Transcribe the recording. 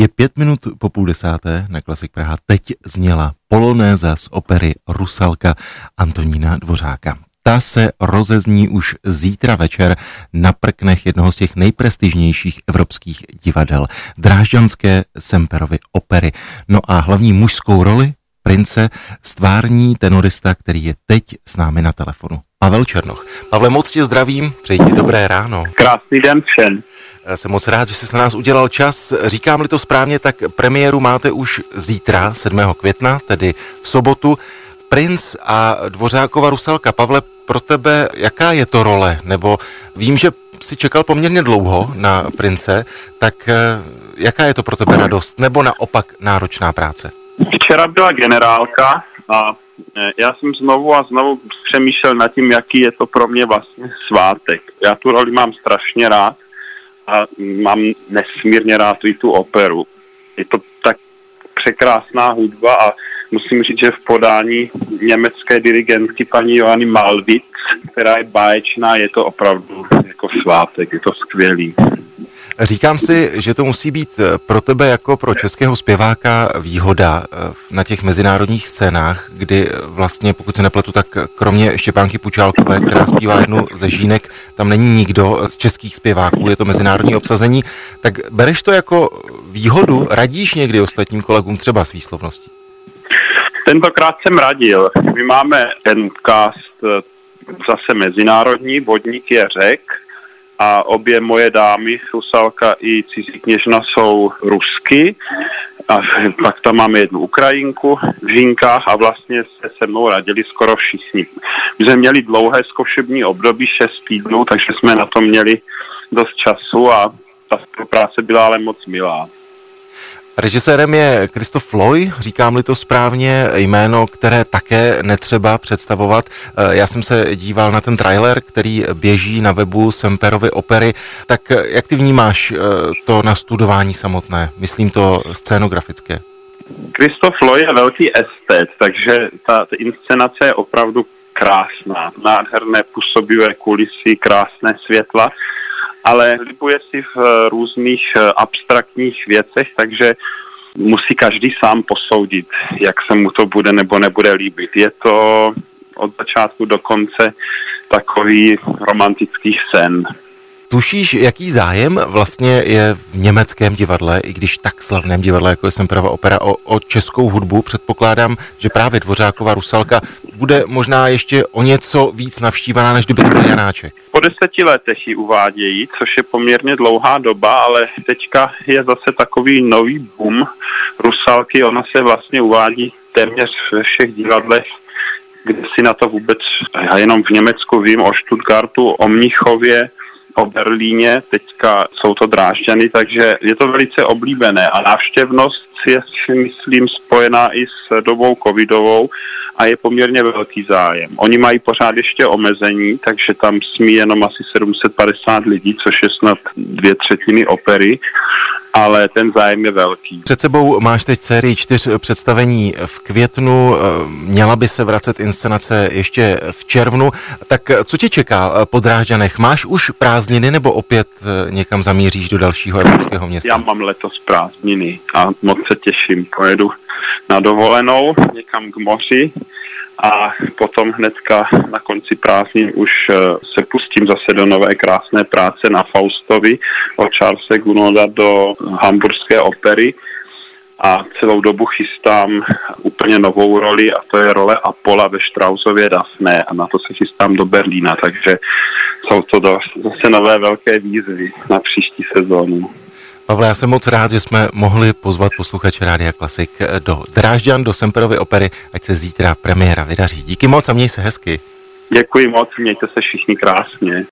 Je pět minut po půl desáté na Klasik Praha. Teď zněla polonéza z opery Rusalka Antonína Dvořáka. Ta se rozezní už zítra večer na prknech jednoho z těch nejprestižnějších evropských divadel. Drážďanské Semperovy opery. No a hlavní mužskou roli prince stvární tenorista, který je teď s námi na telefonu. Pavel Černoch. Pavle, moc tě zdravím, přeji dobré ráno. Krásný den všem. Jsem moc rád, že jsi na nás udělal čas. Říkám-li to správně, tak premiéru máte už zítra, 7. května, tedy v sobotu. Princ a Dvořákova Rusalka. Pavle, pro tebe jaká je to role? Nebo vím, že si čekal poměrně dlouho na prince, tak eh, jaká je to pro tebe radost? Nebo naopak náročná práce? Včera byla generálka a e, já jsem znovu a znovu přemýšlel nad tím, jaký je to pro mě vlastně svátek. Já tu roli mám strašně rád a mám nesmírně rád tu operu. Je to tak překrásná hudba a musím říct, že v podání německé dirigentky paní Johany Malvic, která je báječná, je to opravdu jako svátek, je to skvělý. Říkám si, že to musí být eh, pro tebe jako pro českého zpěváka výhoda eh, na těch mezinárodních scénách, kdy eh, vlastně, pokud se nepletu, tak kromě Štěpánky Pučálkové, která zpívá jednu ze žínek, tam není nikdo z českých zpěváků, je to mezinárodní obsazení, tak bereš to jako výhodu, radíš někdy ostatním kolegům třeba s výslovností? Tentokrát jsem radil. My máme ten cast zase mezinárodní, vodník je řek, a obě moje dámy, Rusalka i cizí kněžna, jsou rusky. A pak tam máme jednu Ukrajinku v Žinkách a vlastně se se mnou radili skoro všichni. My jsme měli dlouhé zkušební období, 6 týdnů, takže jsme na to měli dost času a ta spolupráce byla ale moc milá. Režisérem je Kristof Loy, říkám-li to správně, jméno, které také netřeba představovat. Eh, já jsem se díval na ten trailer, který běží na webu Semperovy opery. Tak eh, jak ty vnímáš eh, to nastudování samotné? Myslím to scénografické. Kristof Loy je velký estet, takže ta, ta inscenace je opravdu krásná. Nádherné působivé kulisy, krásné světla ale libuje si v eh, různých eh, abstraktních věcech, takže musí každý sám posoudit, jak se mu to bude nebo nebude líbit. Je to od začátku do konce takový romantický sen. Tušíš, jaký zájem vlastně je v německém divadle, i když tak slavném divadle, jako je Semperova opera, o, o českou hudbu? Předpokládám, že právě Dvořáková Rusalka bude možná ještě o něco víc navštívaná, než kdyby byl Janáček. Po deseti letech ji uvádějí, což je poměrně dlouhá doba, ale teďka je zase takový nový boom Rusalky. Ona se vlastně uvádí téměř ve všech divadlech kde si na to vůbec, já jenom v Německu vím o Stuttgartu, o Mnichově, o Berlíně, teďka jsou to Drážďany, takže je to velice oblíbené a návštěvnost je, si myslím, spojená i s dobou covidovou a je poměrně velký zájem. Oni mají pořád ještě omezení, takže tam smí jenom asi 750 lidí, což je snad dvě třetiny opery ale ten zájem je velký. Před sebou máš teď sérii čtyř představení v květnu, měla by se vracet inscenace ještě v červnu, tak co tě čeká po Drážďanech? Máš už prázdniny nebo opět eh, někam zamíříš do dalšího evropského města? Já mám letos prázdniny a moc se těším, pojedu na dovolenou někam k moři a potom hnedka na konci prázdnin už eh, se pustím zase do nové krásné práce na Faustovi o Charlese Gunoda do hamburské opery a celou dobu chystám úplně novou roli a to je role Apola ve Strausově Daphne a na to se chystám do Berlína, takže jsou to zase nové velké výzvy na příští sezónu. Pavle, já jsem moc rád, že jsme mohli pozvat posluchače Rádia Klasik do Drážďan, do Semperovy opery, ať se zítra premiéra vydaří. Díky moc a měj se hezky. Děkuji moc, mějte se všichni krásně.